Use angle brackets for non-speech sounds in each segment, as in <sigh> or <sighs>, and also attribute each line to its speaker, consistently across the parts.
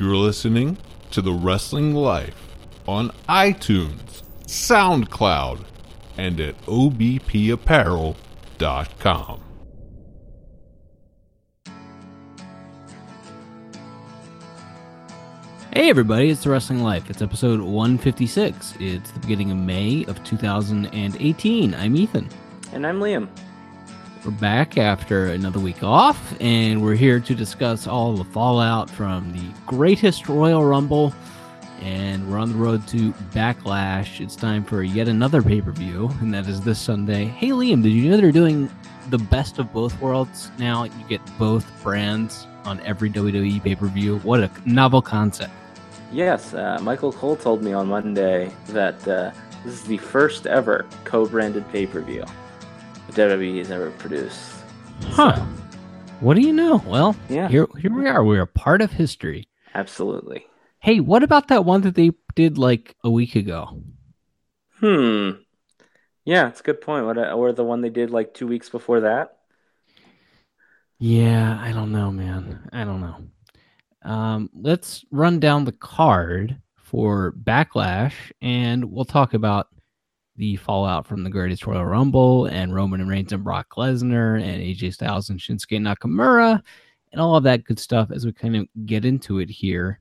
Speaker 1: You're listening to The Wrestling Life on iTunes, SoundCloud, and at obpapparel.com.
Speaker 2: Hey everybody, it's The Wrestling Life. It's episode 156. It's the beginning of May of 2018. I'm Ethan.
Speaker 3: And I'm Liam.
Speaker 2: We're back after another week off, and we're here to discuss all the fallout from the greatest Royal Rumble. And we're on the road to Backlash. It's time for yet another pay per view, and that is this Sunday. Hey Liam, did you know they're doing the best of both worlds now? You get both brands on every WWE pay per view. What a novel concept!
Speaker 3: Yes, uh, Michael Cole told me on Monday that uh, this is the first ever co-branded pay-per-view that WWE has ever produced.
Speaker 2: Huh.
Speaker 3: So,
Speaker 2: What do you know? Well,
Speaker 3: Yeah.
Speaker 2: here here we are. We're a part of history.
Speaker 3: absolutely.
Speaker 2: Hey, what about that one that they did like a week ago?
Speaker 3: Hmm. Yeah, it's a good point. What, uh, or the one they did like two weeks before that?
Speaker 2: Yeah, I don't know, man. I don't know. Um, let's run down the card for Backlash, and we'll talk about the fallout from the Greatest Royal Rumble and Roman Reigns and Brock Lesnar and AJ Styles and Shinsuke Nakamura and all of that good stuff as we kind of get into it here.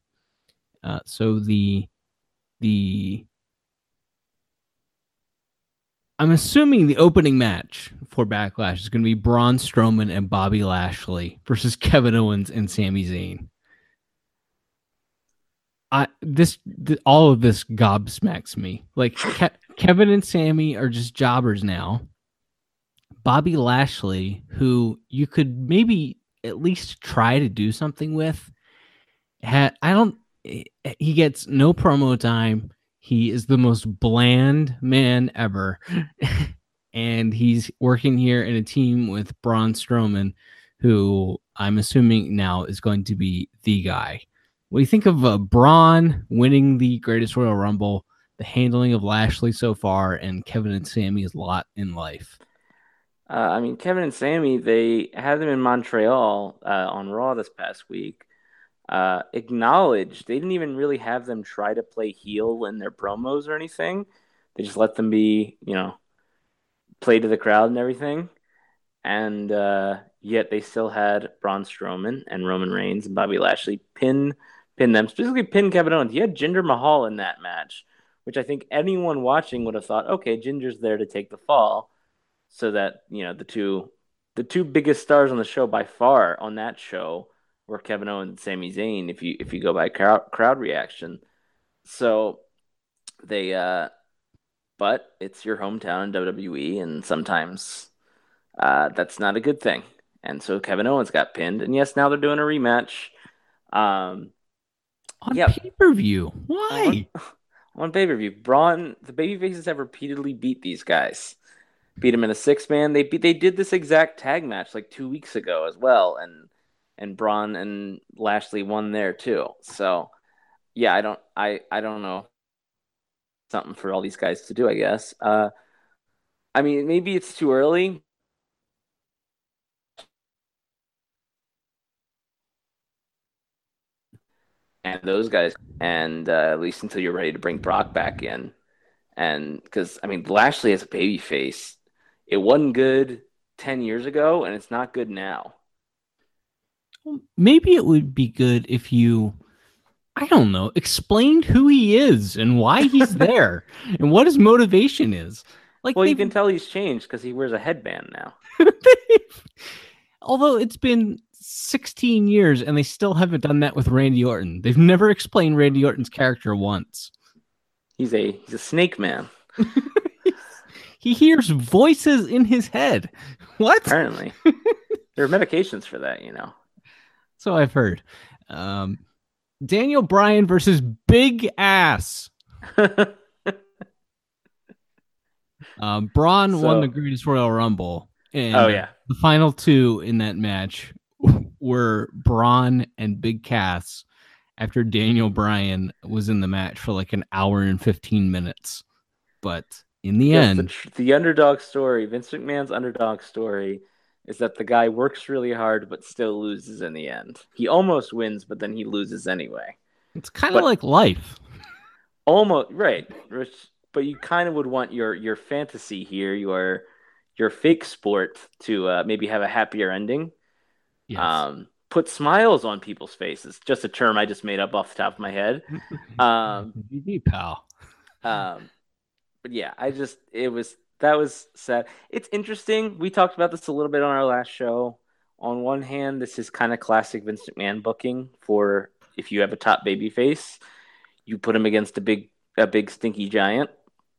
Speaker 2: Uh, so the the I'm assuming the opening match for Backlash is going to be Braun Strowman and Bobby Lashley versus <laughs> Kevin Owens and Sami Zayn. I this th- all of this gobsmacks me. Like Ke- Kevin and Sammy are just jobbers now. Bobby Lashley, who you could maybe at least try to do something with, had I don't. He gets no promo time. He is the most bland man ever. <laughs> and he's working here in a team with Braun Strowman, who I'm assuming now is going to be the guy. What do you think of uh, Braun winning the Greatest Royal Rumble, the handling of Lashley so far, and Kevin and Sammy's lot in life?
Speaker 3: Uh, I mean, Kevin and Sammy, they had them in Montreal uh, on Raw this past week. Uh, acknowledged they didn't even really have them try to play heel in their promos or anything. They just let them be, you know, play to the crowd and everything. And uh, yet they still had Braun Strowman and Roman Reigns and Bobby Lashley pin pin them, specifically pin Kevin Owens. You had Jinder Mahal in that match, which I think anyone watching would have thought, okay, Jinder's there to take the fall so that you know the two the two biggest stars on the show by far on that show were Kevin Owens and Sami Zayn if you if you go by crowd crowd reaction. So they uh but it's your hometown in WWE and sometimes uh that's not a good thing. And so Kevin Owens got pinned and yes, now they're doing a rematch. Um
Speaker 2: On
Speaker 3: Yeah.
Speaker 2: pay per view. Why? <laughs>
Speaker 3: on pay per view. Braun, the babyfaces have repeatedly beat these guys. Beat them in a six man. They beat, they did this exact tag match like two weeks ago as well, and and Braun and Lashley won there too. So yeah, I don't I I don't know something for all these guys to do. I guess. Uh, I mean, maybe it's too early. And those guys, and uh, at least until you're ready to bring Brock back in, and because I mean Lashley as a baby face, it wasn't good ten years ago, and it's not good now.
Speaker 2: Maybe it would be good if you, I don't know, explained who he is and why he's <laughs> there and what his motivation is. Like,
Speaker 3: Well, you can tell he's changed because he wears a headband now. <laughs>
Speaker 2: although it's been 16 years and they still haven't done that with Randy Orton. They've never explained Randy Orton's character once.
Speaker 3: He's a he's a snake man <laughs>
Speaker 2: He hears voices in his head. <laughs> What?
Speaker 3: apparently. <laughs> there are medications for that, you know.
Speaker 2: So I've heard. Um, Daniel Bryan versus Big Cass. Um, Braun won the Greatest Royal Rumble. And
Speaker 3: oh yeah,
Speaker 2: the final two in that match were Braun and Big Cass after Daniel Bryan was in the match for like an hour and 15 minutes. But in the
Speaker 3: Yes,
Speaker 2: end,
Speaker 3: the, the underdog story, Vince McMahon's underdog story, is that the guy works really hard but still loses in the end. He almost wins, but then he loses anyway.
Speaker 2: It's kind of like life.
Speaker 3: Almost right, Rich, but you kind of would want your your fantasy here, your your fake sport to uh, maybe have a happier ending.
Speaker 2: Yes.
Speaker 3: Um, put smiles on people's faces. Just a term I just made up off the top of my head. <laughs> Um,
Speaker 2: GG, pal.
Speaker 3: um, but yeah, I just it was that was sad. It's interesting. We talked about this a little bit on our last show. On one hand, this is kind of classic Vince McMahon booking for if you have a top baby face, you put him against a big a big stinky giant.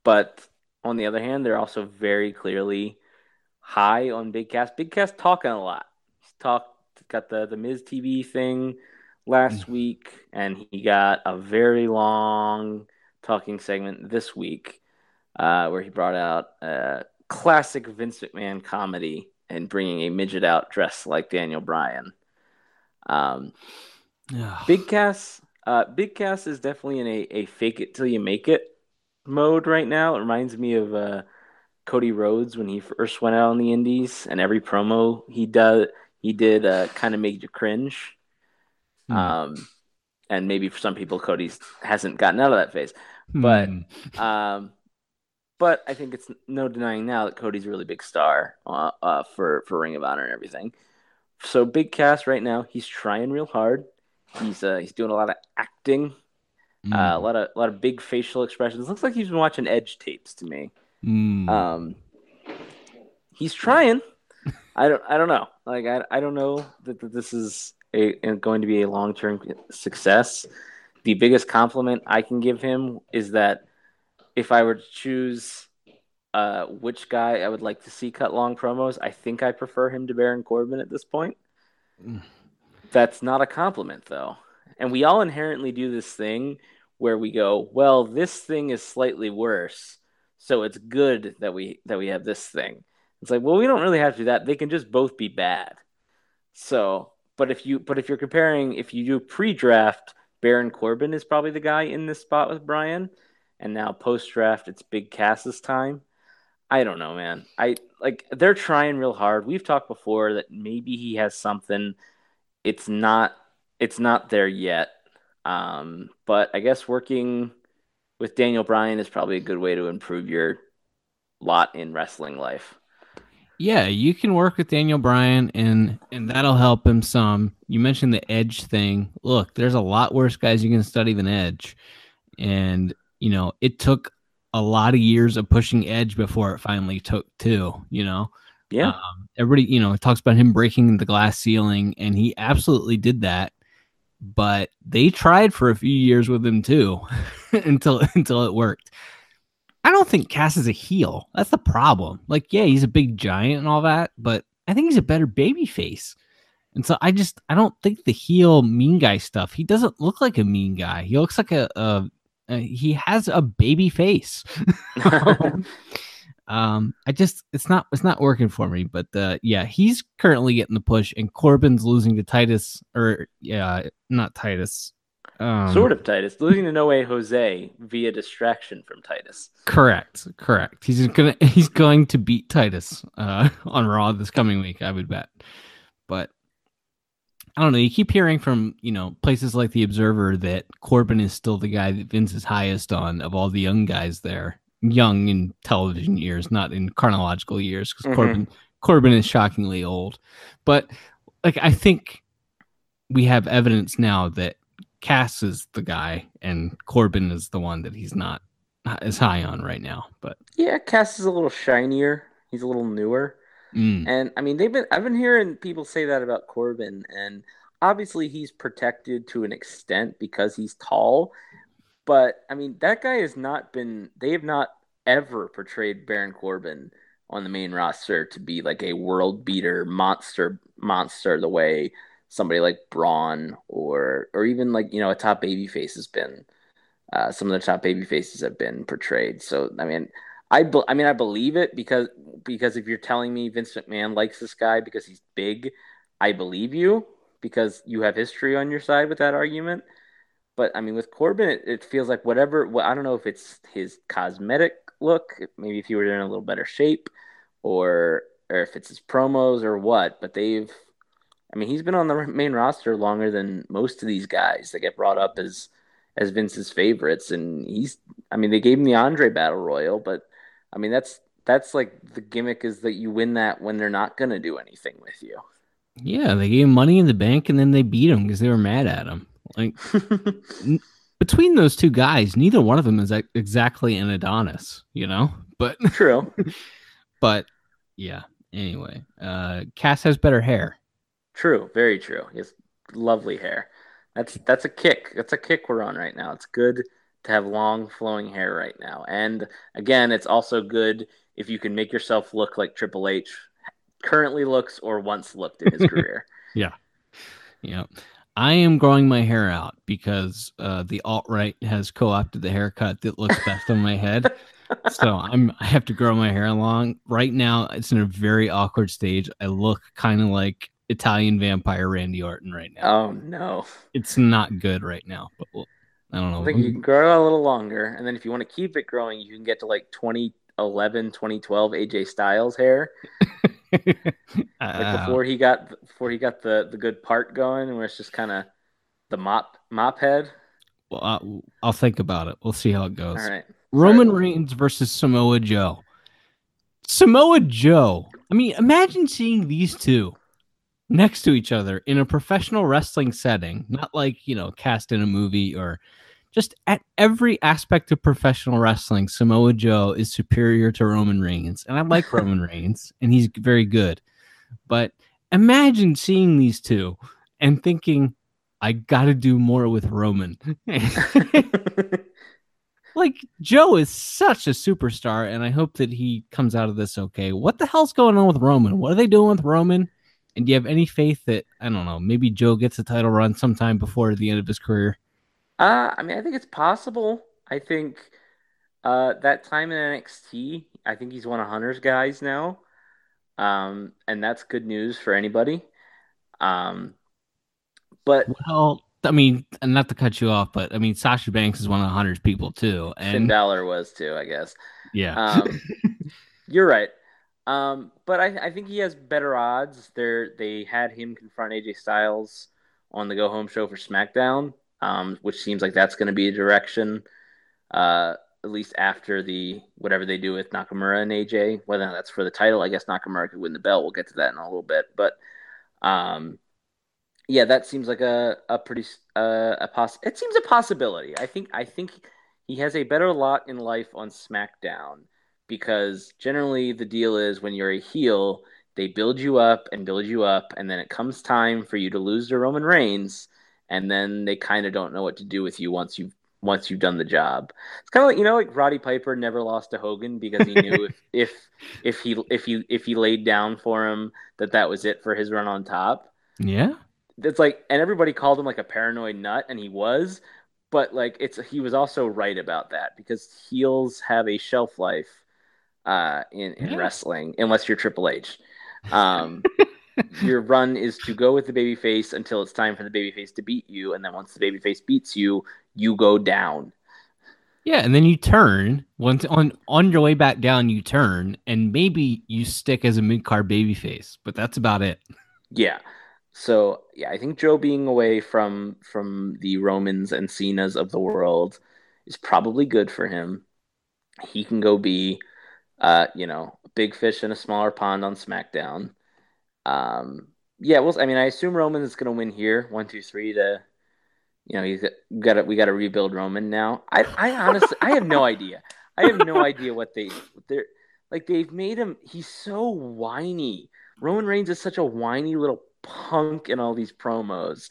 Speaker 3: But on the other hand, they're also very clearly high on Big Cass. Big Cass talking a lot. He's talked got the the Miz TV thing last week, and he got a very long talking segment this week uh, where he brought out a classic Vince McMahon comedy and bringing a midget out dressed like Daniel Bryan. Um,
Speaker 2: Ugh.
Speaker 3: Big Cass, uh, Big Cass is definitely in a, a fake it till you make it mode right now. It reminds me of uh, Cody Rhodes when he first went out on the Indies, and every promo he does he did uh, kind of made you cringe.
Speaker 2: Hmm.
Speaker 3: Um, and maybe for some people, Cody hasn't gotten out of that phase. but-
Speaker 2: Hmm.
Speaker 3: Um, but I think it's no denying now that Cody's a really big star uh, uh, for for Ring of Honor and everything. So Big Cass right now, he's trying real hard. He's uh, he's doing a lot of acting, uh, a lot of a lot of big facial expressions. Looks like he's been watching Edge tapes to me.
Speaker 2: Hmm.
Speaker 3: Um, he's trying. <laughs> I don't. I don't know. Like I. I don't know that, that this is a, going to be a long term success. The biggest compliment I can give him is that if I were to choose uh, which guy I would like to see cut long promos, I think I prefer him to Baron Corbin at this point.
Speaker 2: Mm.
Speaker 3: That's not a compliment, though. And we all inherently do this thing where we go, well, this thing is slightly worse, so it's good that we that we have this thing. It's like, well, we don't really have to do that. They can just both be bad. So, but if you but if you're comparing, if you do pre-draft, Baron Corbin is probably the guy in this spot with Bryan, and now post-draft, it's Big Cass's time. I don't know, man. I like they're trying real hard. We've talked before that maybe he has something. It's not. It's not there yet. Um, but I guess working with Daniel Bryan is probably a good way to improve your lot in wrestling life.
Speaker 2: Yeah, you can work with Daniel Bryan and and that'll help him some. You mentioned the Edge thing. Look, there's a lot worse guys you can study than Edge. And, you know, it took a lot of years of pushing Edge before it finally took two, you know.
Speaker 3: Yeah.
Speaker 2: Um, everybody, you know, talks about him breaking the glass ceiling and he absolutely did that. But they tried for a few years with him too <laughs> until until it worked. I don't think Cass is a heel. That's the problem. Like, yeah, he's a big giant and all that, but I think he's a better baby face. And so I just I don't think the heel mean guy stuff. He doesn't look like a mean guy. He looks like a, a, a he has a baby face. <laughs> <laughs> um, I just it's not it's not working for me. But uh, yeah, he's currently getting the push, and Corbin's losing to Titus or yeah, not Titus. Um,
Speaker 3: sort of Titus losing to No Way Jose via distraction from Titus.
Speaker 2: Correct, correct. He's gonna <laughs> he's going to beat Titus uh, <laughs> on Raw this coming week, I would bet. But I don't know. You keep hearing from you know places like the Observer that Corbin is still the guy that Vince is highest on of all the young guys there, young in television years, not in chronological years, because
Speaker 3: Mhm.
Speaker 2: Corbin Corbin is shockingly old. But like I think we have evidence now that Cass is the guy and Corbin is the one that he's not as high on right now. But
Speaker 3: Yeah, Cass is a little shinier. He's a little newer.
Speaker 2: mm,
Speaker 3: And I mean, they've been I've been hearing people say that about Corbin, and obviously he's protected to an extent because he's tall. But I mean, that guy has not been. They have not ever portrayed Baron Corbin on the main roster to be like a world beater monster monster the way somebody like Braun or or even like you know a top baby face has been. Uh, some of the top baby faces have been portrayed. So I mean, I, be- I mean, I believe it because because if you're telling me Vince McMahon likes this guy because he's big, I believe you because you have history on your side with that argument. But I mean, with Corbin, it, it feels like whatever. Well, I don't know if it's his cosmetic look, maybe if he were in a little better shape, or or if it's his promos or what. But they've, I mean, he's been on the main roster longer than most of these guys that get brought up as as Vince's favorites, and he's. I mean, they gave him the Andre Battle Royal, but I mean that's that's like the gimmick is that you win that when they're not gonna do anything with you.
Speaker 2: Yeah, they gave him money in the bank and then they beat him because they were mad at him. Like <laughs> n- between those two guys, neither one of them is exactly an Adonis, you know. But
Speaker 3: True. <laughs>
Speaker 2: but yeah. Anyway, uh, Cass has better hair.
Speaker 3: True. Very true. He has lovely hair. That's that's a kick. That's a kick we're on right now. It's good to have long flowing hair right now. And again, it's also good if you can make yourself look like Triple H currently looks or once looked in his <laughs> career.
Speaker 2: Yeah. Yeah. I am growing my hair out because uh, the alt right has co opted the haircut that looks <laughs> best on my head. So I'm I have to grow my hair long. Right now it's in a very awkward stage. I look kind of like Italian vampire Randy Orton right now.
Speaker 3: Oh no.
Speaker 2: It's not good right now, but we'll, I don't know.
Speaker 3: I think you can grow it a little longer. And then if you want to keep it growing, you can get to like 2011, 2012 AJ Styles hair. <laughs> Like
Speaker 2: Uh,
Speaker 3: before he got before he got the the good part going, where it's just kind of the mop mop head.
Speaker 2: well, I'll, I'll think about it. We'll see how it goes.
Speaker 3: All right.
Speaker 2: Roman
Speaker 3: Sorry.
Speaker 2: Reigns versus Samoa Joe. Samoa Joe. I mean, imagine seeing these two next to each other in a professional wrestling setting, not like, you know, cast in a movie or just at every aspect of professional wrestling. Samoa Joe is superior to Roman Reigns. And I like <laughs> Roman Reigns, and he's very good. But imagine seeing these two and thinking, I got to do more with Roman. <laughs> <laughs> like Joe is such a superstar, and I hope that he comes out of this okay. What the hell's going on with Roman? What are they doing with Roman? And do you have any faith that I don't know? Maybe Joe gets a title run sometime before the end of his career.
Speaker 3: Uh, I mean, I think it's possible. I think uh, that time in NXT, I think he's one of Hunter's guys now, um, and that's good news for anybody. Um, but
Speaker 2: Well, I mean, and not to cut you off, but I mean, Sasha Banks is one of Hunter's people too,
Speaker 3: Finn
Speaker 2: and
Speaker 3: Balor was too, I guess.
Speaker 2: yeah,
Speaker 3: Um, <laughs> you're right. Um, but I, I think he has better odds. There, they had him confront AJ Styles on the Go Home show for SmackDown, um, which seems like that's going to be a direction. Uh, at least after the whatever they do with Nakamura and AJ, whether that's for the title, I guess Nakamura could win the belt. We'll get to that in a little bit, but um, yeah, that seems like a a pretty uh, a poss. It seems a possibility. I think I think he has a better lot in life on SmackDown because generally the deal is when you're a heel, they build you up and build you up, and then it comes time for you to lose to Roman Reigns, and then they kind of don't know what to do with you once you've once you've done the job. It's kind of like you know, like Roddy Piper never lost to Hogan because he knew if <laughs> if if he if he if he laid down for him that that was it for his run on top.
Speaker 2: yeah.
Speaker 3: It's like, and everybody called him like a paranoid nut, and he was, but like it's he was also right about that because heels have a shelf life uh, in in
Speaker 2: Yeah.
Speaker 3: wrestling unless you're Triple H. <laughs> Um, your run is to go with the babyface until it's time for the babyface to beat you, and then once the babyface beats you, you go down.
Speaker 2: Yeah, and then you turn once on on your way back down. You turn, and maybe you stick as a mid card babyface, but that's about it.
Speaker 3: Yeah. So yeah, I think Joe being away from from the Romans and Cenas of the world is probably good for him. He can go be, uh, you know, big fish in a smaller pond on SmackDown. Um, yeah, well, I mean, I assume Roman is going to win here, one, two, three. To, you know, he's got to we got to rebuild Roman now. I, I honestly, I have no <laughs> idea. I have no idea what they they're like. They've made him. He's so whiny. Roman Reigns is such a whiny little punk in all these promos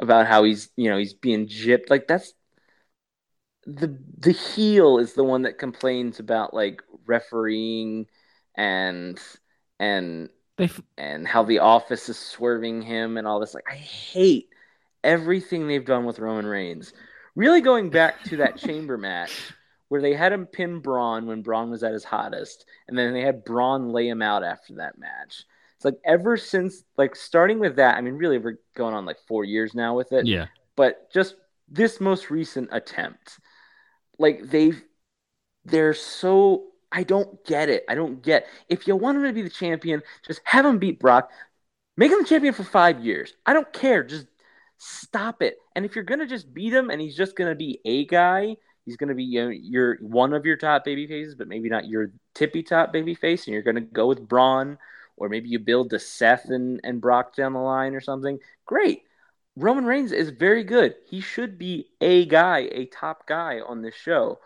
Speaker 3: about how he's you know he's being gypped. Like that's the the heel is the one that complains about like refereeing and and
Speaker 2: f-
Speaker 3: and how the office is swerving him and all this. Like I hate everything they've done with Roman Reigns. Really going back to that <laughs> chamber match where they had him pin Braun when Braun was at his hottest, and then they had Braun lay him out after that match. It's like ever since like starting with that, I mean really we're going on like four years now with it
Speaker 2: yeah,
Speaker 3: but just this most recent attempt like they've they're so i don't get it i don't get if you want him to be the champion just have him beat brock make him the champion for five years i don't care just Stop it. And if you're gonna just beat him and he's just gonna be a guy, he's gonna be you know, your one of your top baby faces, but maybe not your tippy top baby face, and you're gonna go with Braun, or maybe you build to Seth and, and Brock down the line or something. Great. Roman Reigns is very good. He should be a guy, a top guy on this show.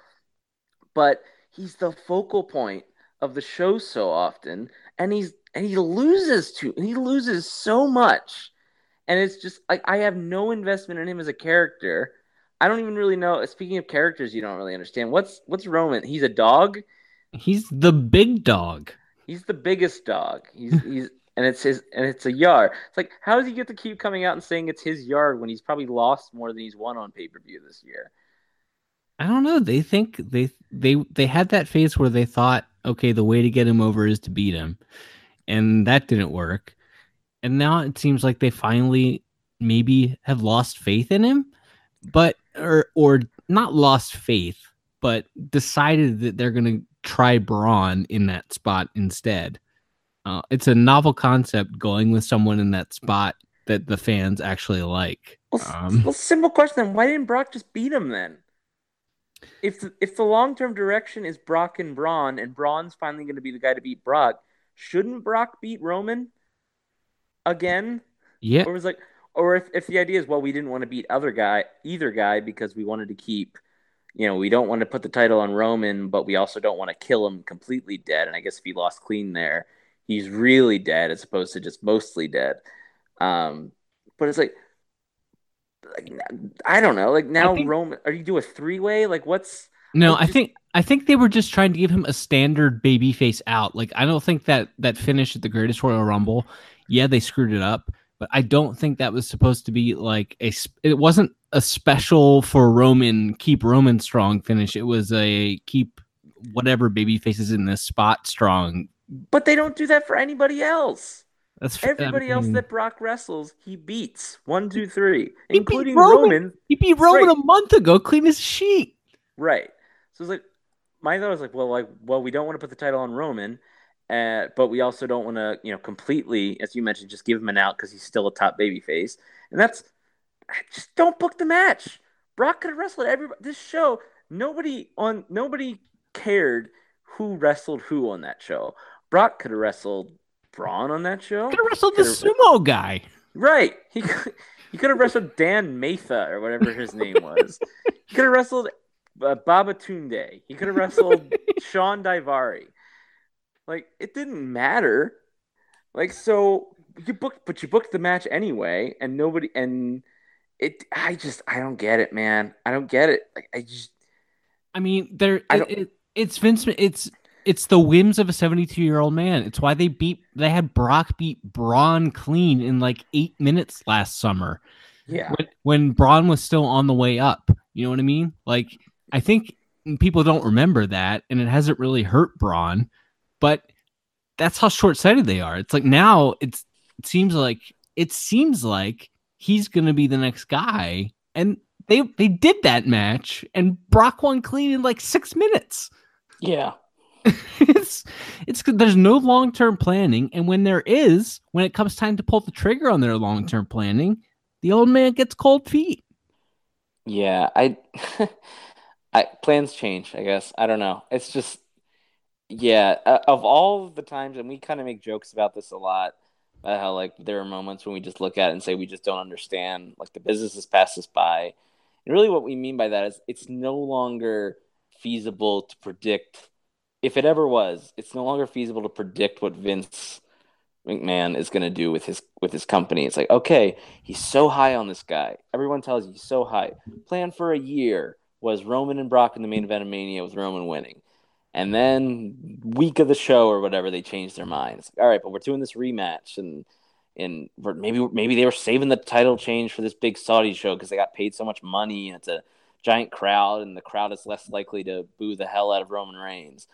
Speaker 3: But he's the focal point of the show so often, and he's and he loses to he loses so much. And it's just like I have no investment in him as a character. I don't even really know. Speaking of characters, you don't really understand. What's what's Roman? He's a dog.
Speaker 2: He's the big dog.
Speaker 3: He's the biggest dog. He's <laughs> he's and it's his and it's a yard. It's like how does he get to keep coming out and saying it's his yard when he's probably lost more than he's won on pay per view this year?
Speaker 2: I don't know. They think they they they had that phase where they thought, okay, the way to get him over is to beat him, and that didn't work. And now it seems like they finally maybe have lost faith in him, but or or not lost faith, but decided that they're gonna try Braun in that spot instead. Uh, it's a novel concept going with someone in that spot that the fans actually like.
Speaker 3: Well, um, well simple question then: Why didn't Brock just beat him then? If the, if the long term direction is Brock and Braun, and Braun's finally going to be the guy to beat Brock, shouldn't Brock beat Roman again?
Speaker 2: Yeah.
Speaker 3: Or was like, or if, if the idea is, well, we didn't want to beat other guy, either guy, because we wanted to keep you know, we don't want to put the title on Roman, but we also don't want to kill him completely dead. And I guess if he lost clean there, he's really dead as opposed to just mostly dead. Um, but it's like, like I don't know. Like now, think, Roman, are you do a three way? Like what's?
Speaker 2: No, I think I think they were just trying to give him a standard baby face out. Like I don't think that that finish at the Greatest Royal Rumble. Yeah, they screwed it up, but I don't think that was supposed to be like a. It wasn't a special for Roman keep Roman strong finish. It was a keep whatever baby faces in this spot strong.
Speaker 3: But they don't do that for anybody else. That's everybody I mean, else that Brock wrestles, he beats one, two, three, including Roman. Roman.
Speaker 2: He beat Roman right. a month ago, clean as a sheet.
Speaker 3: Right. So it's like my thought was like, well, like, well, we don't want to put the title on Roman, uh, but we also don't want to, you know, completely, as you mentioned, just give him an out because he's still a top baby face, and that's just don't book the match. Brock could have wrestled everybody. This show, nobody on nobody cared who wrestled who on that show. Brock could have wrestled Braun on that show.
Speaker 2: Could have wrestled the sumo guy.
Speaker 3: Right. He could, he could have wrestled Dan Matha or whatever his name was. he could have wrestled uh, Babatunde. He could have wrestled <laughs> Shawn Daivari. Like it didn't matter. Like so you booked, but you booked the match anyway, and nobody and it I just I don't get it, man. I don't get it. Like, I just
Speaker 2: I mean, there it, it, it's Vince it's it's the whims of a 72 year old man. It's why they beat they had Brock beat Braun clean in like eight minutes last summer.
Speaker 3: Yeah.
Speaker 2: When, when Braun was still on the way up. You know what I mean? Like I think people don't remember that and it hasn't really hurt Braun, but that's how short sighted they are. It's like now it's it seems like it seems like he's going to be the next guy. And they they did that match, and Brock won clean in like six minutes.
Speaker 3: Yeah. <laughs>
Speaker 2: it's it's there's no long term planning, and when there is, when it comes time to pull the trigger on their long term planning, the old man gets cold feet.
Speaker 3: Yeah, I, <laughs> I plans change. I guess I don't know. It's just, yeah. Uh, of all the times, and we kind of make jokes about this a lot about how like there are moments when we just look at it and say we just don't understand like the business has passed us by and really what we mean by that is it's no longer feasible to predict if it ever was it's no longer feasible to predict what vince mcmahon is going to do with his with his company it's like okay he's so high on this guy everyone tells you he's so high plan for a year was roman and brock in the main event of mania with roman winning and then week of the show or whatever, they changed their minds. All right, but we're doing this rematch, and and maybe maybe they were saving the title change for this big Saudi show because they got paid so much money, and it's a giant crowd, and the crowd is less likely to boo the hell out of Roman Reigns.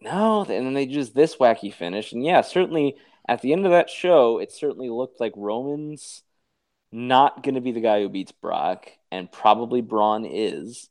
Speaker 3: No, and then they just this wacky finish, and yeah, certainly at the end of that show, it certainly looked like Roman's not going to be the guy who beats Brock, and probably Braun is.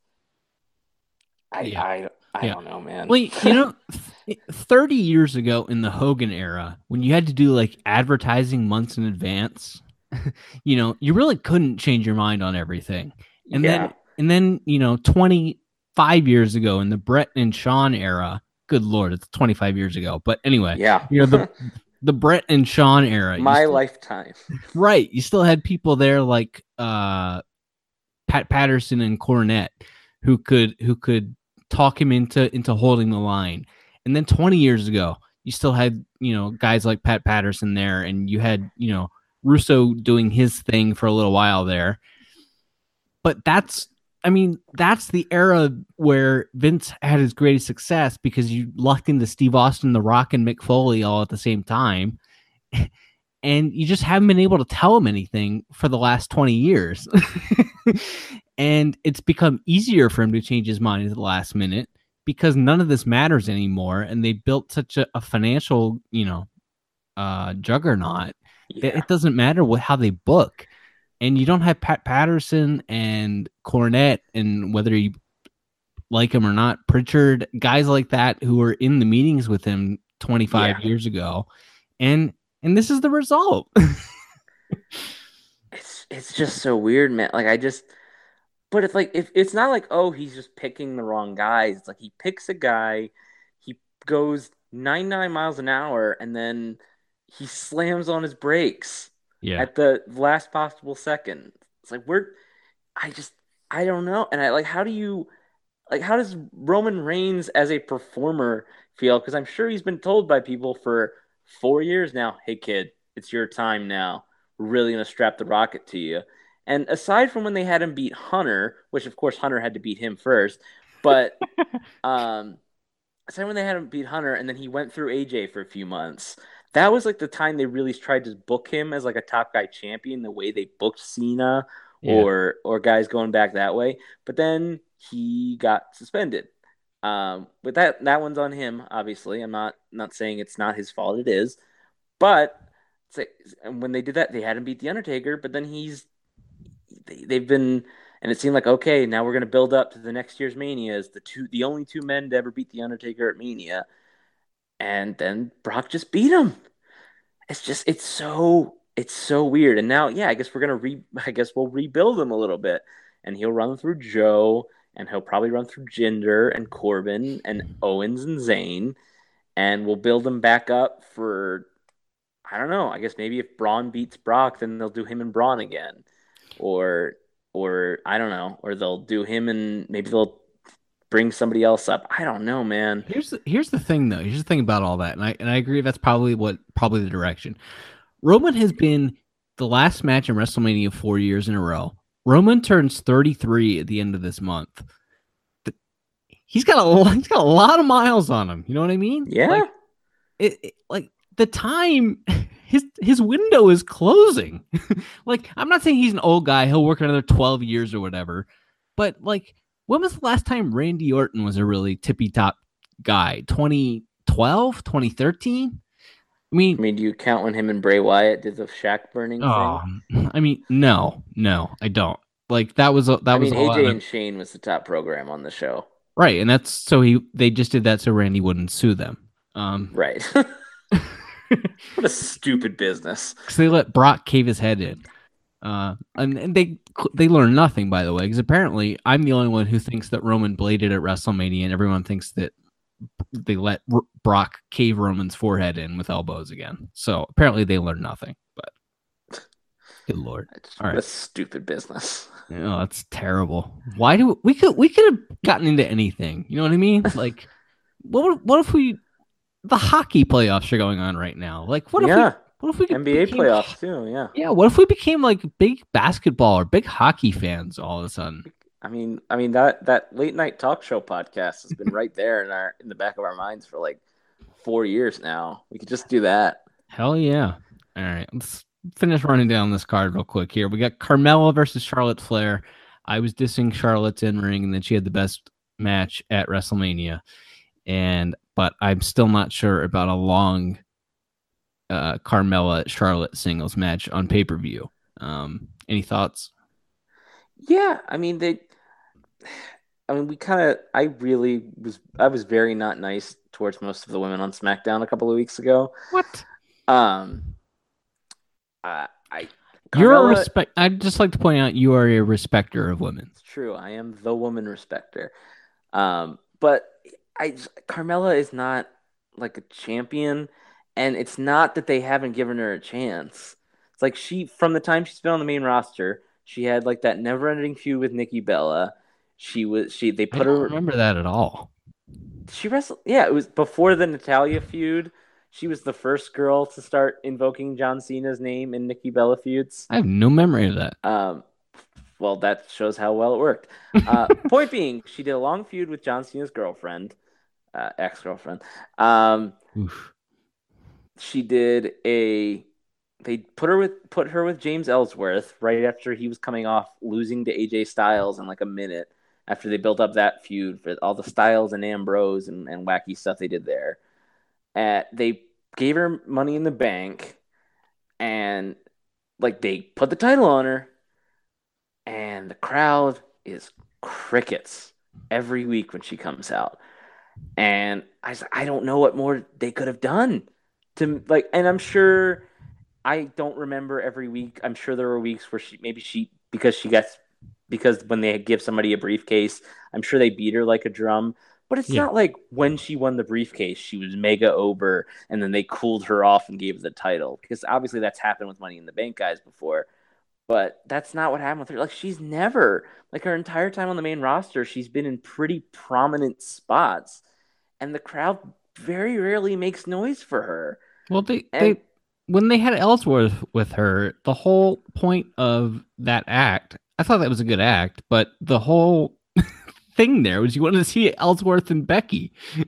Speaker 3: I, yeah. I I yeah. don't know, man.
Speaker 2: Well, you know, <laughs> 30 years ago in the Hogan era, when you had to do like advertising months in advance, <laughs> you know, you really couldn't change your mind on everything. And
Speaker 3: yeah.
Speaker 2: then and then, you know, 25 years ago in the Bret and Shawn era, good lord, it's 25 years ago. But anyway,
Speaker 3: yeah.
Speaker 2: you know, the <laughs> the Bret and Shawn era.
Speaker 3: My
Speaker 2: still-
Speaker 3: lifetime. <laughs>
Speaker 2: Right. You still had people there like uh Pat Patterson and Cornette who could who could talk him into into holding the line. And then 20 years ago, you still had, you know, guys like Pat Patterson there and you had, you know, Russo doing his thing for a little while there. But that's I mean, that's the era where Vince had his greatest success because you lucked into Steve Austin, The Rock, and Mick Foley all at the same time. <laughs> and you just haven't been able to tell him anything for the last 20 years. <laughs> and it's become easier for him to change his mind at the last minute because none of this matters anymore. And they built such a, a financial, you know, uh, juggernaut
Speaker 3: Yeah.
Speaker 2: it doesn't matter what how they book. And you don't have Pat Patterson and Cornette and whether you like him or not, Pritchard, guys like that who were in the meetings with him 25
Speaker 3: Yeah.
Speaker 2: years ago. And and this is the result. <laughs>
Speaker 3: It's it's just so weird, man. Like I just but it's like if it's not like, oh, he's just picking the wrong guys. It's like he picks a guy, he goes 99 miles an hour, and then he slams on his brakes
Speaker 2: yeah.
Speaker 3: at the last possible second. It's like we're I just I don't know. And I like how do you like how does Roman Reigns as a performer feel? Because I'm sure he's been told by people for four years now, hey kid, it's your time now. We're really gonna strap the rocket to you. And aside from when they had him beat Hunter, which of course Hunter had to beat him first, but <laughs> um aside when they had him beat Hunter and then he went through AJ for a few months. That was like the time they really tried to book him as like a top guy champion, the way they booked Cena
Speaker 2: Yeah.
Speaker 3: or or guys going back that way. But then he got suspended. Um, but that that one's on him. Obviously, I'm not not saying it's not his fault. It is, but it's like, and when they did that, they had him beat the Undertaker. But then he's they, they've been and it seemed like okay, now we're gonna build up to the next year's Mania as the two the only two men to ever beat the Undertaker at Mania, and then Brock just beat him. It's just it's so it's so weird. And now, yeah, I guess we're gonna re <laughs> I guess we'll rebuild him a little bit, and he'll run through Joe, and he'll probably run through Jinder and Corbin and Owens and Zayn, and we'll build him back up for I don't know. I guess maybe if Braun beats Brock, then they'll do him and Braun again, or or I don't know, or they'll do him and maybe they'll bring somebody else up. I don't know, man.
Speaker 2: Here's the, here's the thing though. Here's the thing about all that, and I and I agree that's probably what probably the direction. Roman has been the last match in WrestleMania four years in a row. Roman turns 33 at the end of this month. Th- He's got a <laughs> he's got a lot of miles on him. You know what I mean?
Speaker 3: Yeah,
Speaker 2: Like, it, it- like the time <laughs> his his window is closing. <laughs> like I'm not saying he's an old guy, he'll work another 12 years or whatever. But like when was the last time Randy Orton was a really tippy top guy? 2012, 2013? I mean,
Speaker 3: I mean, do you count when him and Bray Wyatt did the shack burning
Speaker 2: oh,
Speaker 3: thing?
Speaker 2: I mean, no, no, I don't. Like that was a, that
Speaker 3: I
Speaker 2: was
Speaker 3: mean,
Speaker 2: a lot
Speaker 3: AJ and Shane was the top program on the show,
Speaker 2: right, and that's so he they just did that so Randy wouldn't sue them. Um,
Speaker 3: right? <laughs> <laughs> what a stupid business. <laughs>
Speaker 2: because they let Brock cave his head in. Uh, and, and they they learned nothing, by the way, because apparently I'm the only one who thinks that Roman bladed at WrestleMania, and everyone thinks that they let R- Brock cave Roman's forehead in with elbows again. So apparently they learned nothing. But <laughs> good lord,
Speaker 3: It's
Speaker 2: All right.
Speaker 3: a stupid business.
Speaker 2: oh, that's terrible. Why do we could we could have gotten into anything? You know what I mean? <laughs> Like, what what if we the hockey playoffs are going on right now? Like, what if
Speaker 3: yeah,
Speaker 2: we what if we
Speaker 3: NBA
Speaker 2: became-
Speaker 3: playoffs too. Yeah,
Speaker 2: Yeah, what if we became like big basketball or big hockey fans all of a sudden?
Speaker 3: I mean, I mean that that late night talk show podcast has been right there in our in the back of our minds for like four years now. We could just do that.
Speaker 2: Hell yeah. All right, let's finish running down this card real quick here. We got Carmella versus Charlotte Flair. I was dissing Charlotte's in ring and then she had the best match at WrestleMania. And but I'm still not sure about a long uh Carmella Charlotte singles match on pay-per-view. Um any thoughts?
Speaker 3: Yeah, I mean they. I mean, we kind of. I really was. I was very not nice towards most of the women on SmackDown a couple of weeks ago.
Speaker 2: What?
Speaker 3: Um, uh, I
Speaker 2: You're a respect. I'd just like to point out you are a respecter of women.
Speaker 3: It's true. I am the woman respecter. Um, but I just- Carmella is not like a champion, and it's not that they haven't given her a chance. It's like she from the time she's been on the main roster, she had like that never-ending feud with Nikki Bella. She was she they
Speaker 2: I
Speaker 3: put
Speaker 2: don't
Speaker 3: her
Speaker 2: remember that at all.
Speaker 3: she wrestled yeah, it was before the Natalya feud. She was the first girl to start invoking John Cena's name in Nikki Bella feuds.
Speaker 2: I have no memory of that.
Speaker 3: Um, well, that shows how well it worked. <laughs> Uh, point being, she did a long feud with John Cena's girlfriend, uh, ex girlfriend. Um,
Speaker 2: Oof.
Speaker 3: She did a. They put her with put her with James Ellsworth right after he was coming off losing to AJ Styles in like a minute after they built up that feud for all the Styles and Ambrose and, and wacky stuff they did there. Uh, they gave her money in the bank and like they put the title on her and the crowd is crickets every week when she comes out. And I I don't know what more they could have done to like, and I'm sure I don't remember every week. I'm sure there were weeks where she maybe she because she gets because when they give somebody a briefcase, I'm sure they beat her like a drum. But it's
Speaker 2: Yeah.
Speaker 3: not like when she won the briefcase, she was mega over, and then they cooled her off and gave her the title. Because obviously that's happened with Money in the Bank guys before. But that's not what happened with her. Like she's never, like her entire time on the main roster, she's been in pretty prominent spots, and the crowd very rarely makes noise for her.
Speaker 2: Well, they
Speaker 3: And-
Speaker 2: they when they had Ellsworth with her, the whole point of that act, I thought that was a good act, but the whole <laughs> thing there was you wanted to see Ellsworth and Becky, <laughs> and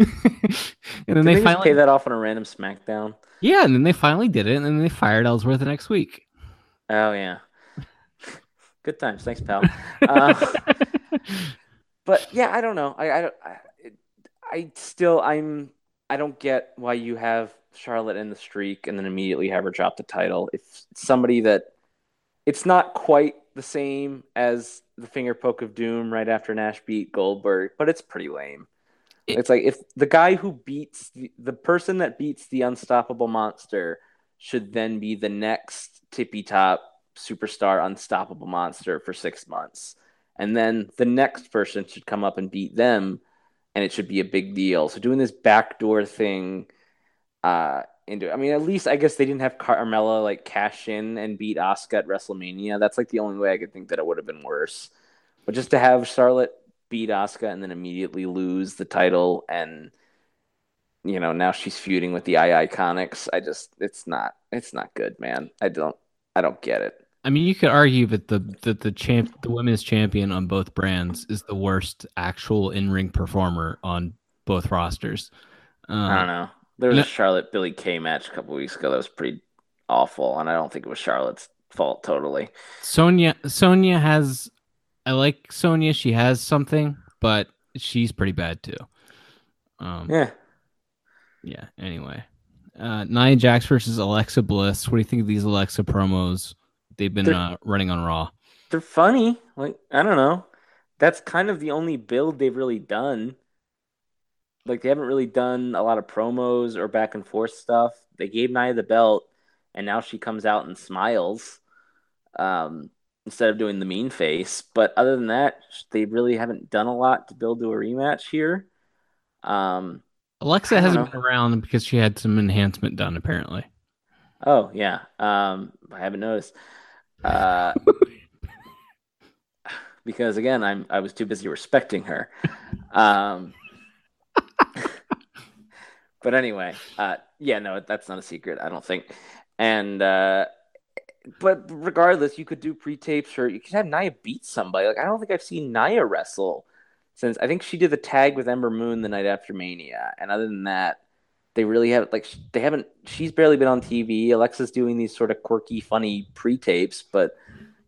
Speaker 2: then
Speaker 3: Did
Speaker 2: they,
Speaker 3: they,
Speaker 2: finally
Speaker 3: pay that off on a random SmackDown?
Speaker 2: yeah, and then they finally did it, and then they fired Ellsworth the next week.
Speaker 3: Oh yeah. <laughs> Good times, thanks, pal. Uh, but yeah, I don't know. I I I, I still I'm I don't get why you have Charlotte in the streak and then immediately have her drop the title. It's somebody that it's not quite the same as the finger poke of doom right after Nash beat Goldberg, but it's pretty lame.
Speaker 2: It-
Speaker 3: it's like if the guy who beats the, the person that beats the unstoppable monster should then be the next tippy top superstar unstoppable monster for six months. And then the next person should come up and beat them, and it should be a big deal. So doing this backdoor thing, uh, into I mean, at least I guess they didn't have Carmella like cash in and beat Asuka at WrestleMania. That's like the only way I could think that it would have been worse. But just to have Charlotte beat Asuka and then immediately lose the title and you know now she's feuding with the IIconics. I just it's not it's not good, man. I don't I don't get it.
Speaker 2: I mean, you could argue that the that the champ, the women's champion on both brands, is the worst actual in ring performer on both rosters. Um,
Speaker 3: I don't know. There was
Speaker 2: no-
Speaker 3: a Charlotte Billie Kay match a couple weeks ago that was pretty awful, and I don't think it was Charlotte's fault totally.
Speaker 2: Sonya Sonya has I like Sonya, she has something, but she's pretty bad too. Um yeah,
Speaker 3: Yeah.
Speaker 2: anyway. Uh Nia Jax versus Alexa Bliss. What do you think of these Alexa promos they've been uh, running on Raw?
Speaker 3: They're funny. Like, I don't know. That's kind of the only build they've really done. Like, they haven't really done a lot of promos or back and forth stuff. They gave Nia the belt, and now she comes out and smiles um, instead of doing the mean face. But other than that, they really haven't done a lot to build to a rematch here. Um,
Speaker 2: Alexa hasn't
Speaker 3: know.
Speaker 2: been around because she had some enhancement done apparently.
Speaker 3: Oh yeah. Um, I haven't noticed. Uh, <laughs> because again, I'm I was too busy respecting her. Um, <laughs> but anyway, uh, yeah, no, that's not a secret. I don't think. And uh, but regardless, you could do pre-tapes or you could have Nia beat somebody. Like I don't think I've seen Nia wrestle since I think she did the tag with Ember Moon the night after Mania. And other than that, they really have like they haven't. She's barely been on TV. Alexa's doing these sort of quirky, funny pre-tapes, but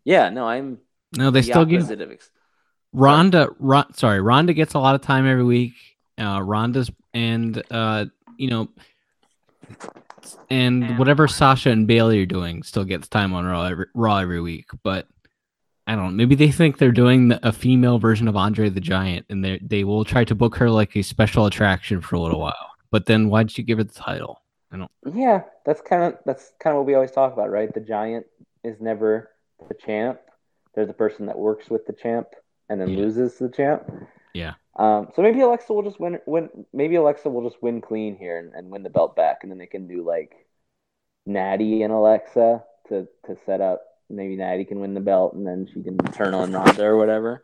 Speaker 3: yeah, no, I'm
Speaker 2: No, they
Speaker 3: the
Speaker 2: still give
Speaker 3: opposite of ex-
Speaker 2: Ronda, Ron, sorry, Ronda gets a lot of time every week. Uh, Ronda's and uh, you know, and whatever Sasha and Bayley are doing still gets time on Raw every, Raw every week. But I don't. know. Maybe they think they're doing the, a female version of Andre the Giant, and they they will try to book her like a special attraction for a little while. But then why did you give her the title? I don't.
Speaker 3: Yeah, that's kind of that's kind of what we always talk about, right? The giant is never the champ. They're the person that works with the champ and then
Speaker 2: Yeah.
Speaker 3: loses to the champ.
Speaker 2: Yeah.
Speaker 3: Um, so maybe Alexa will just win. Win. Maybe Alexa will just win clean here and, and win the belt back, and then they can do like Natty and Alexa to to set up. Maybe Natty can win the belt, and then she can turn on Ronda or whatever.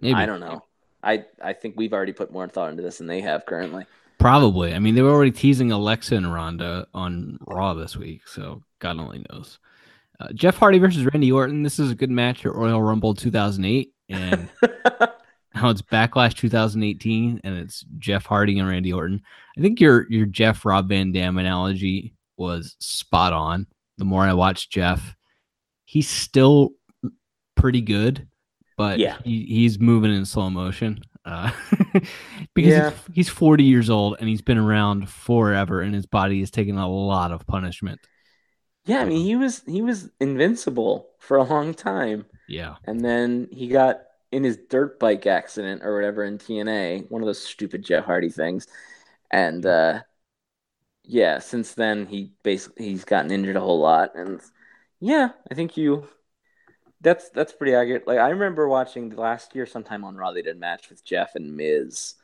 Speaker 2: Maybe.
Speaker 3: I don't know. I I think we've already put more thought into this than they have currently.
Speaker 2: Probably. I mean, they were already teasing Alexa and Ronda on Raw this week, so God only knows. Uh, Jeff Hardy versus Randy Orton. This is a good match at Royal Rumble 2008, and <laughs> now it's Backlash 2018, and it's Jeff Hardy and Randy Orton. I think your your Jeff Rob Van Dam analogy was spot on. The more I watch Jeff, he's still pretty good, but
Speaker 3: Yeah.
Speaker 2: he, he's moving in slow motion. Uh, <laughs> because
Speaker 3: Yeah.
Speaker 2: he's, he's 40 years old and he's been around forever, and his body has taken a lot of punishment.
Speaker 3: yeah, I mean he was he was invincible for a long time.
Speaker 2: Yeah,
Speaker 3: And then he got in his dirt bike accident or whatever in TNA, one of those stupid Jeff Hardy things. And uh yeah, since then he basically he's gotten injured a whole lot and yeah, I think you that's that's pretty accurate. Like I remember watching last year sometime on Raw they did a match with Jeff and Miz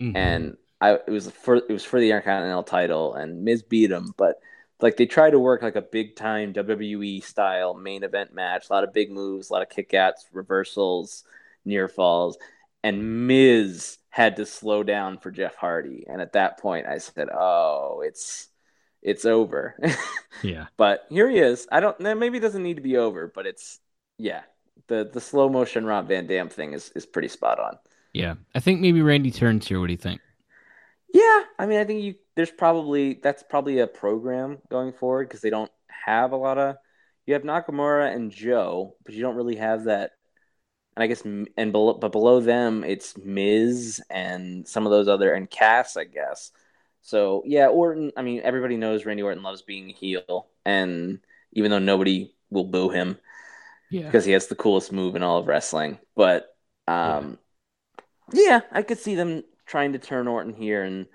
Speaker 2: Mhm.
Speaker 3: and I it was for it was for the Intercontinental title and Miz beat him, but like they tried to work like a big time WWE style main event match, a lot of big moves, a lot of kickouts, reversals, near falls, and Miz had to slow down for Jeff Hardy, and at that point I said, "Oh, it's it's over." <laughs>
Speaker 2: yeah.
Speaker 3: but here he is. I don't. Maybe it doesn't need to be over, but it's yeah. The the slow motion Rob Van Dam thing is is pretty spot on.
Speaker 2: Yeah, I think maybe Randy turns here. What do you think?
Speaker 3: Yeah, I mean, I think you there's probably that's probably a program going forward because they don't have a lot of. You have Nakamura and Joe, but you don't really have that. And I guess and below, but below them it's Miz and some of those other and Cass, I guess. So yeah, Orton. I mean, everybody knows Randy Orton loves being a heel, and even though nobody will boo him,
Speaker 2: Yeah,
Speaker 3: because he has the coolest move in all of wrestling. But um, yeah. I could see them trying to turn Orton here, and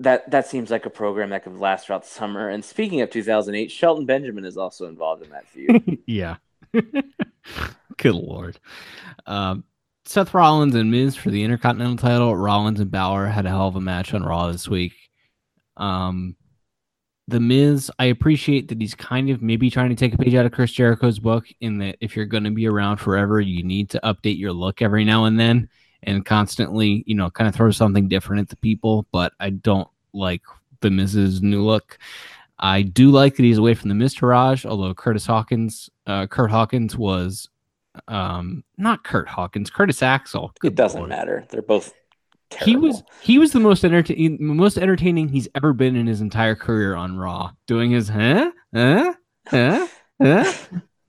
Speaker 3: that that seems like a program that could last throughout the summer. And speaking of 2008, Shelton Benjamin is also involved in that feud. <laughs>
Speaker 2: yeah. <laughs> Good lord. Um, Seth Rollins and Miz for the Intercontinental title. Rollins and Balor had a hell of a match on Raw this week. Um, the Miz, I appreciate that he's kind of maybe trying to take a page out of Chris Jericho's book in that if you're going to be around forever, you need to update your look every now and then and constantly, you know, kind of throw something different at the people. But I don't like the Miz's new look. I do like that he's away from the. Raj, although Curtis Hawkins, uh, Kurt Hawkins was um not Kurt Hawkins, Curtis Axel.
Speaker 3: it doesn't
Speaker 2: lord.
Speaker 3: matter. They're both
Speaker 2: He was he was the most entertaining most entertaining he's ever been in his entire career on Raw, doing his huh huh huh huh.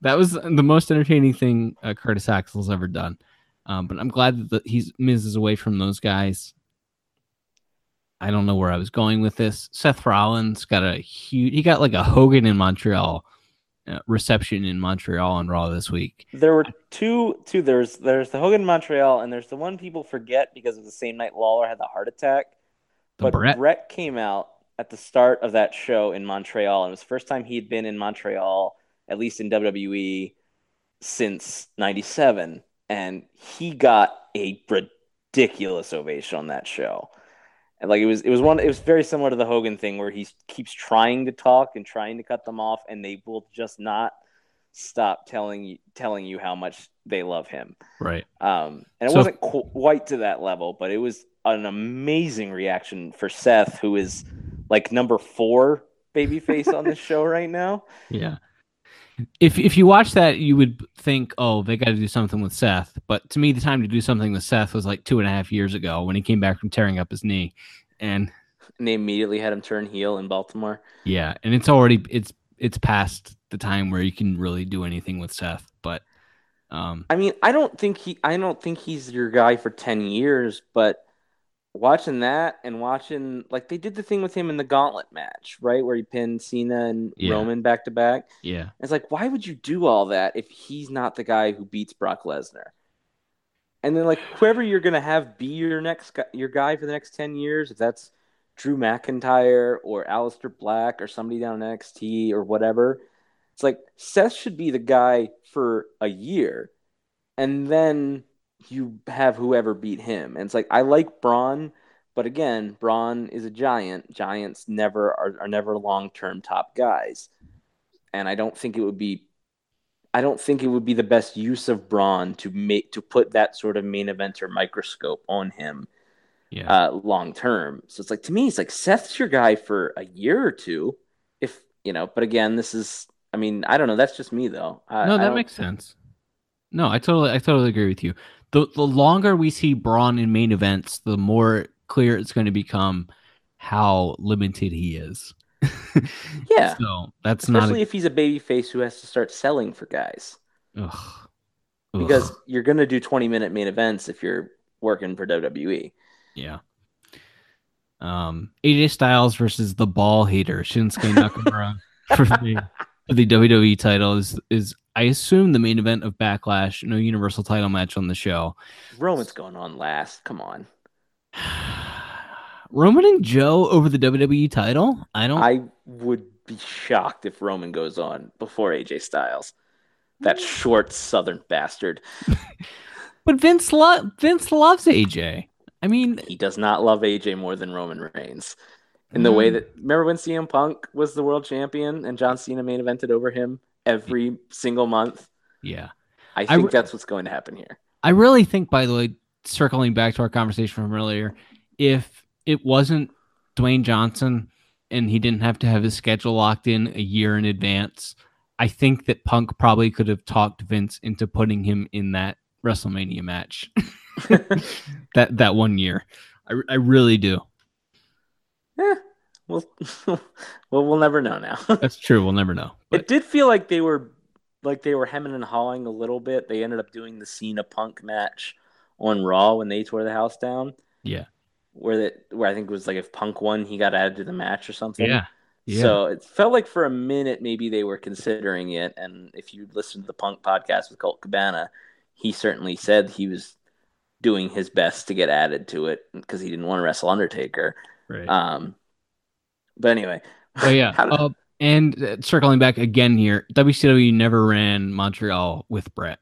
Speaker 2: That was the most entertaining thing uh, Curtis Axel's ever done. Um, but I'm glad that the, he's Miz is away from those guys. I don't know where I was going with this. Seth Rollins got a huge. He got like a Hogan in Montreal Uh, reception in Montreal on Raw this week.
Speaker 3: There were two, two. There's there's the Hogan Montreal, and there's the one people forget because of the same night Lawler had the heart attack.
Speaker 2: The
Speaker 3: but
Speaker 2: Bret,
Speaker 3: Bret came out at the start of that show in Montreal, and it was the first time he'd been in Montreal, at least in WWE, since '97, and he got a ridiculous ovation on that show. And like it was, it was one. It was very similar to the Hogan thing, where he keeps trying to talk and trying to cut them off, and they will just not stop telling you telling you how much they love him.
Speaker 2: right?
Speaker 3: Um, and it
Speaker 2: So-
Speaker 3: wasn't quite to that level, but it was an amazing reaction for Seth, who is like number four babyface on this show right now. <laughs>
Speaker 2: Yeah. If if you watch that, you would think, oh, they got to do something with Seth. But to me, the time to do something with Seth was like two and a half years ago when he came back from tearing up his knee, and
Speaker 3: And they immediately had him turn heel in Baltimore.
Speaker 2: yeah, and it's already it's it's past the time where you can really do anything with Seth. But um,
Speaker 3: I mean, I don't think he, I don't think he's your guy for ten years, but watching that and watching like they did the thing with him in the Gauntlet match, right, where he pinned Cena and
Speaker 2: Yeah.
Speaker 3: Roman back to back.
Speaker 2: yeah,
Speaker 3: It's like, why would you do all that if he's not the guy who beats Brock Lesnar? And then, like, whoever you're gonna have be your next your guy for the next ten years, if that's Drew McIntyre or Aleister Black or somebody down in NXT or whatever, it's It's like Seth should be the guy for a year, and then you have whoever beat him. And it's like I like Braun, but again, Braun is a giant. Giants never are, are never long term top guys, and I don't think it would be. I don't think it would be the best use of Braun to make to put that sort of main eventer microscope on him
Speaker 2: Yeah.
Speaker 3: uh, long term. So it's like to me, it's like Seth's your guy for a year or two, if you know. But again, this is, I mean, I don't know. That's just me though. I,
Speaker 2: no, that makes sense. No, I totally, I totally agree with you. The the longer we see Braun in main events, the more clear it's going to become how limited he is.
Speaker 3: Yeah.
Speaker 2: So that's
Speaker 3: especially
Speaker 2: not
Speaker 3: if he's a baby face who has to start selling for guys
Speaker 2: ugh.
Speaker 3: because
Speaker 2: Ugh.
Speaker 3: you're going to do 20 minute main events if you're working for WWE.
Speaker 2: yeah. Um, AJ Styles versus the ball hater Shinsuke <laughs> Nakamura for the for the WWE title is is I assume the main event of Backlash. No Universal title match on the show.
Speaker 3: Roman's going on last. Come on. <sighs> <sighs> <sighs>
Speaker 2: Roman and Joe over the WWE title. I don't.
Speaker 3: I would be shocked if Roman goes on before AJ Styles. That short southern bastard. <laughs>
Speaker 2: But Vince lo- Vince loves AJ. I mean,
Speaker 3: He does not love AJ more than Roman Reigns. In the way
Speaker 2: Mm.
Speaker 3: that remember when CM Punk was the world champion and John Cena main evented over him every single month?
Speaker 2: yeah.
Speaker 3: I
Speaker 2: I
Speaker 3: think
Speaker 2: re-
Speaker 3: that's what's going to happen here.
Speaker 2: I really think, by the way, circling back to our conversation from earlier, if it wasn't Dwayne Johnson and he didn't have to have his schedule locked in a year in advance, I think that Punk probably could have talked Vince into putting him in that WrestleMania match <laughs> that that one year. I, I really do.
Speaker 3: Eh, well, <laughs> well, we'll never know now. <laughs>
Speaker 2: That's true. We'll never know.
Speaker 3: it did feel like they were like they were hemming and hawing a little bit. They ended up doing the Cena Punk match on Raw when they tore the house down.
Speaker 2: yeah,
Speaker 3: Where that where I think it was like if Punk won, he got added to the match or something.
Speaker 2: yeah, yeah.
Speaker 3: So it felt like for a minute maybe they were considering it. And if you listen to the Punk podcast with Colt Cabana, he certainly said he was doing his best to get added to it because he didn't want to wrestle Undertaker.
Speaker 2: right.
Speaker 3: Um, but anyway,
Speaker 2: Oh yeah. <laughs>
Speaker 3: Did-
Speaker 2: uh, and uh, circling back again here, WCW never ran Montreal with Bret.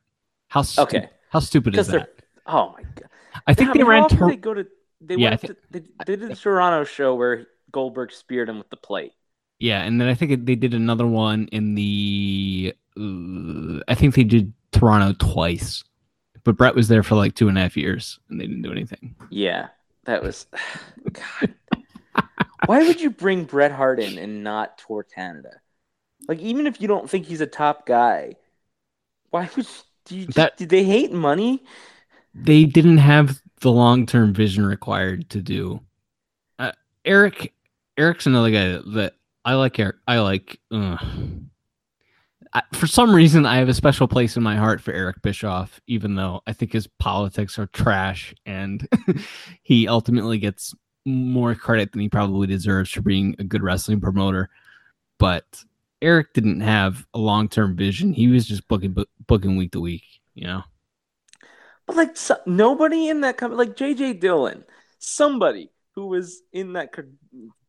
Speaker 2: How stu-
Speaker 3: Okay.
Speaker 2: How stupid is that?
Speaker 3: oh my god,
Speaker 2: I think they ran. Tor-
Speaker 3: they go to they
Speaker 2: Yeah,
Speaker 3: went to, they, they did the Toronto show where Goldberg speared him with the plate.
Speaker 2: yeah, and then I think they did another one in the. Uh, I think they did Toronto twice, but Bret was there for like two and a half years, and they didn't do anything.
Speaker 3: Yeah, that was <sighs> God. Why would you bring Bret Hart in and not tour Canada? Like, even if you don't think he's a top guy, why would do you?
Speaker 2: That-
Speaker 3: did they hate money?
Speaker 2: They didn't have the long term vision required to do. Uh, Eric, Eric's another guy that, that I like. Eric, I like. Uh, I, for some reason, I have a special place in my heart for Eric Bischoff, even though I think his politics are trash and <laughs> he ultimately gets more credit than he probably deserves for being a good wrestling promoter. But Eric didn't have a long term vision. He was just booking book, booking week to week. You know.
Speaker 3: But like, so, nobody in that company, like J.J. Dillon, somebody who was in that,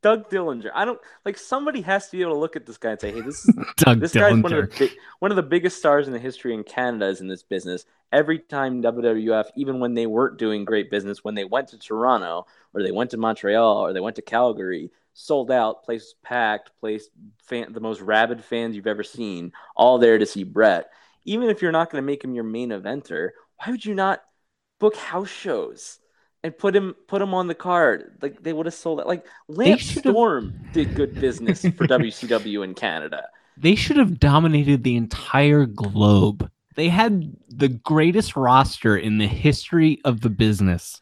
Speaker 3: Doug Dillinger. I don't like. Somebody has to be able to look at this guy and say, "Hey, this is <laughs>
Speaker 2: Doug
Speaker 3: This guy's one of, the big, one of the biggest stars in the history in Canada is in this business. Every time WWF, even when they weren't doing great business, when they went to Toronto or they went to Montreal or they went to Calgary, sold out, place packed, place fan, the most rabid fans you've ever seen, all there to see Bret. Even if you're not going to make him your main eventer, why would you not book house shows? And put him put him on the card. Like they would have sold it. Like Lance Storm did good business for WCW in Canada. <laughs>
Speaker 2: They should have dominated the entire globe. They had the greatest roster in the history of the business.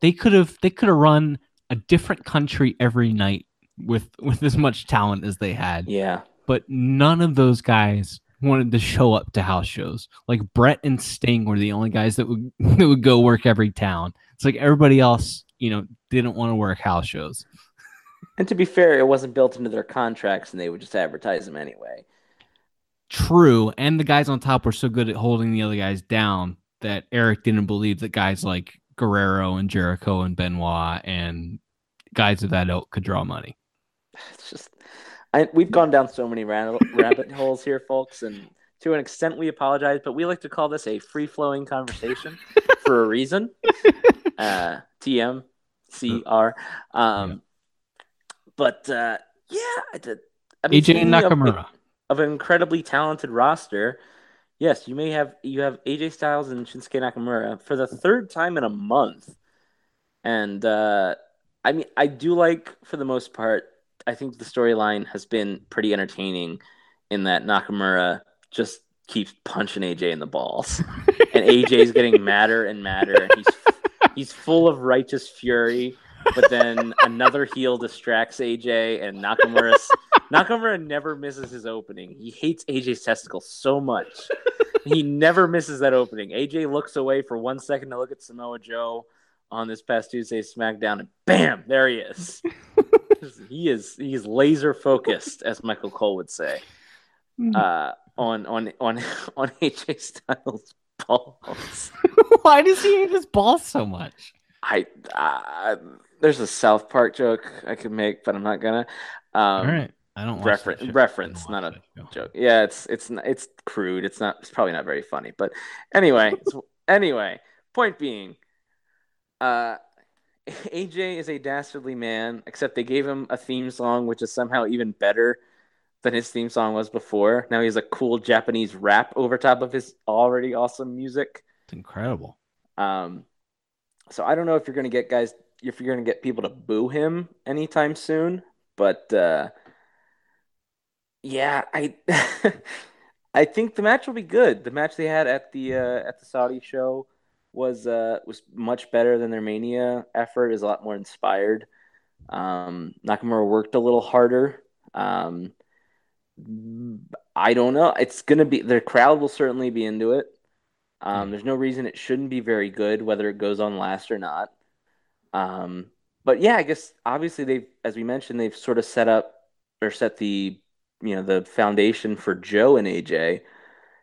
Speaker 2: They could have they could have run a different country every night with with as much talent as they had.
Speaker 3: Yeah.
Speaker 2: But none of those guys wanted to show up to house shows. Like Bret and Sting were the only guys that would <laughs> that would go work every town. It's like everybody else, you know, didn't want to work house shows.
Speaker 3: And to be fair, it wasn't built into their contracts, and they would just advertise them anyway.
Speaker 2: True, and the guys on top were so good at holding the other guys down that Eric didn't believe that guys like Guerrero and Jericho and Benoit and guys of that ilk could draw money. <sighs>
Speaker 3: It's just, I, we've gone down so many rabbit, <laughs> rabbit holes here, folks, and to an extent we apologize, but we like to call this a free flowing conversation <laughs> for a reason. Uh, TMCR. Um,
Speaker 2: Yeah.
Speaker 3: But uh, yeah, I did. I mean,
Speaker 2: AJ
Speaker 3: speaking of-
Speaker 2: Nakamura.
Speaker 3: of an incredibly talented roster. Yes, you may have you have AJ Styles and Shinsuke Nakamura for the third time in a month, and uh, I mean I do like for the most part. I think the storyline has been pretty entertaining in that Nakamura just keeps punching AJ in the balls, <laughs> and AJ's getting madder and madder, and he's he's full of righteous fury. But then another heel distracts AJ, and Nakamura Nakamura never misses his opening. He hates AJ's testicles so much. he never misses that opening. AJ looks away for one second to look at Samoa Joe on this past Tuesday SmackDown, and bam, there he is. He is he's laser focused, as Michael Cole would say, uh, on on on <laughs> on AJ Styles balls. <laughs>
Speaker 2: Why does he hate his balls so much?
Speaker 3: I uh, there's a South Park joke I could make, but I'm not gonna. Um,
Speaker 2: All right. I don't watch
Speaker 3: refer-
Speaker 2: that show.
Speaker 3: reference,
Speaker 2: don't
Speaker 3: not a joke. Yeah, it's it's it's crude. It's not. It's probably not very funny. But anyway, so- anyway. Point being, uh, <laughs> AJ is a dastardly man. Except they gave him a theme song, which is somehow even better than his theme song was before. Now he has a cool Japanese rap over top of his already awesome music.
Speaker 2: It's incredible.
Speaker 3: Um, so I don't know if you're gonna get guys, if you're gonna get people to boo him anytime soon, but uh, yeah, I <laughs> I think the match will be good. The match they had at the uh, at the Saudi show was uh, was much better than their Mania effort. Is a lot more inspired. Um, Nakamura worked a little harder. Um, I don't know. It's gonna be the crowd will certainly be into it. Um, there's no reason it shouldn't be very good, whether it goes on last or not. Um, but yeah, I guess obviously they've, as we mentioned, they've sort of set up or set the, you know, the foundation for Joe and AJ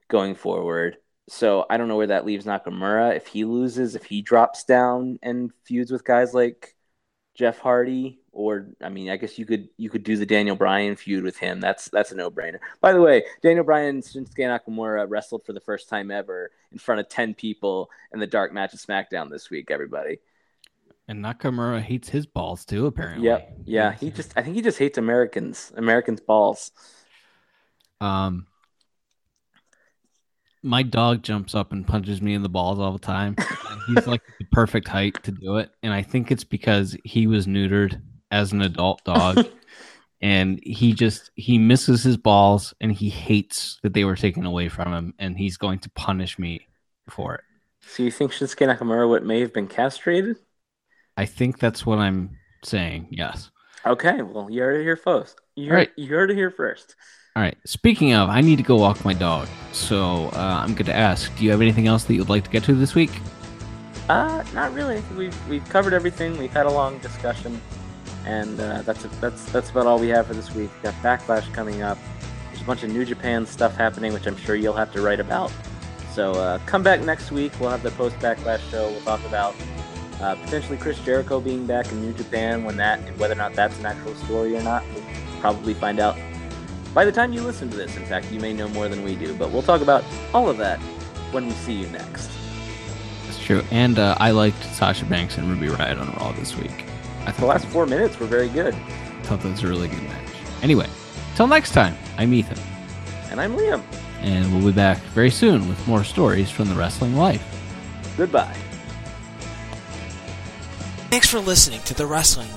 Speaker 3: going forward. So I don't know where that leaves Nakamura. If he loses, if he drops down and feuds with guys like Jeff Hardy, or I mean, I guess you could you could do the Daniel Bryan feud with him. That's that's a no brainer. By the way, Daniel Bryan and Shinsuke Nakamura wrestled for the first time ever in front of ten people in the dark match of SmackDown this week. Everybody.
Speaker 2: And Nakamura hates his balls too, apparently.
Speaker 3: Yep. Yeah. He just I think he just hates Americans. Americans balls.
Speaker 2: Um, my dog jumps up and punches me in the balls all the time. He's like the perfect height to do it, and I think it's because he was neutered as an adult dog, <laughs> and he just he misses his balls, and he hates that they were taken away from him, and he's going to punish me for it.
Speaker 3: So you think Shinsuke Nakamura would may have been castrated?
Speaker 2: I think that's what I'm saying. Yes.
Speaker 3: Okay. Well, you heard it here first. You heard,
Speaker 2: Right.
Speaker 3: you heard it here first.
Speaker 2: All right. Speaking of, I need to go walk my dog. So uh, I'm going to ask, do you have anything else that you'd like to get to this week?
Speaker 3: Uh, not really. We've we've covered everything. We've had a long discussion, and uh, that's that's that's about all we have for this week. We've got backlash coming up. There's a bunch of New Japan stuff happening, which I'm sure you'll have to write about. So uh, come back next week. We'll have the post backlash show. We'll talk about uh, potentially Chris Jericho being back in New Japan when that whether or not that's an actual story or not. We'll probably find out by the time you listen to this. In fact, you may know more than we do, but we'll talk about all of that when we see you next.
Speaker 2: That's true. And uh, I liked Sasha Banks and Ruby Riott on Raw this week. I
Speaker 3: The last four minutes were very good.
Speaker 2: I thought that was a really good match. Anyway, till next time, I'm Ethan,
Speaker 3: And I'm Liam.
Speaker 2: and we'll be back very soon with more stories from the wrestling life.
Speaker 3: Goodbye.
Speaker 4: Thanks for listening to The Wrestling Life, a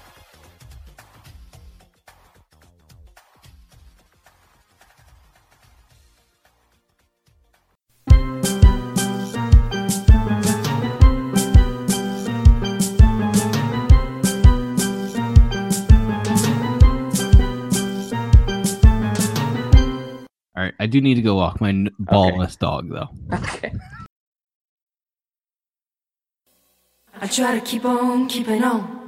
Speaker 2: All right, I do need to go walk my n- ballless dog though.
Speaker 3: Okay.
Speaker 5: I try to keep on keeping on.